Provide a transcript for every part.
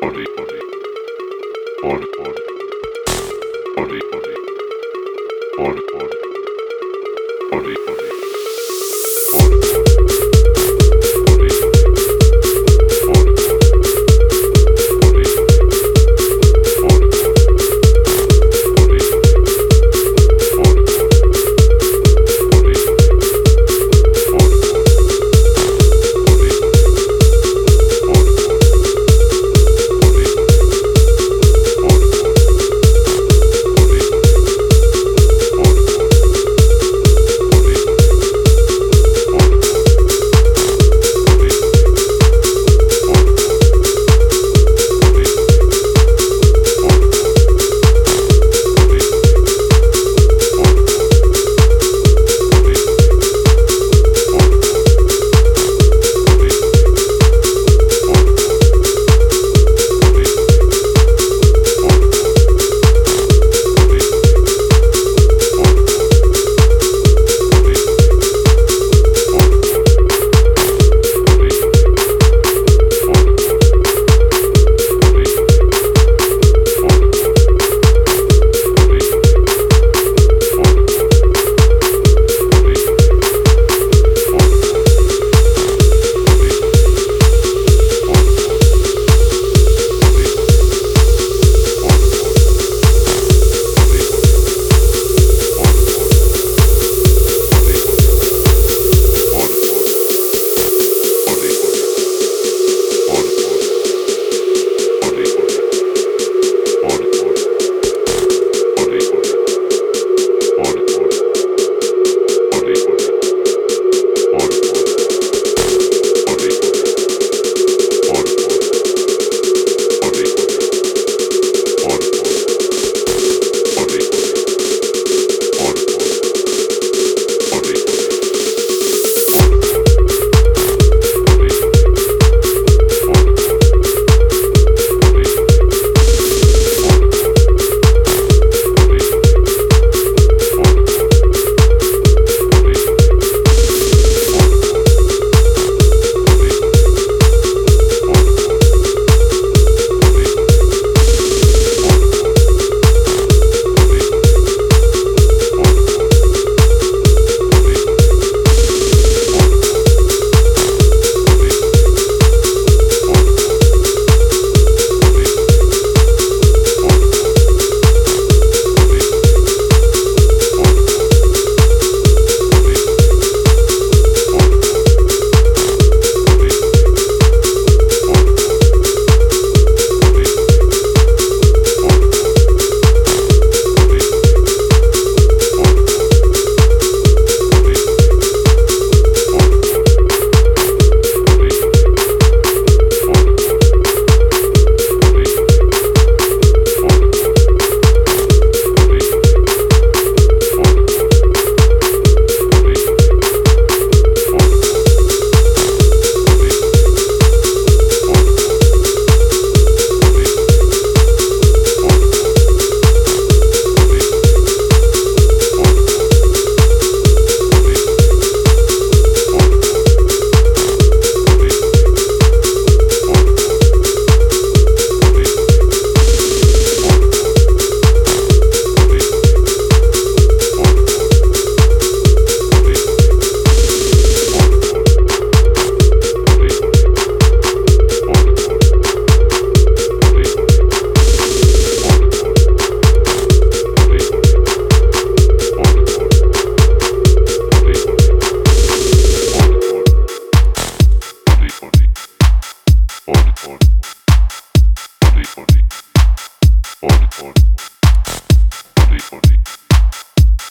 Por, por, por, por.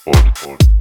Old, old.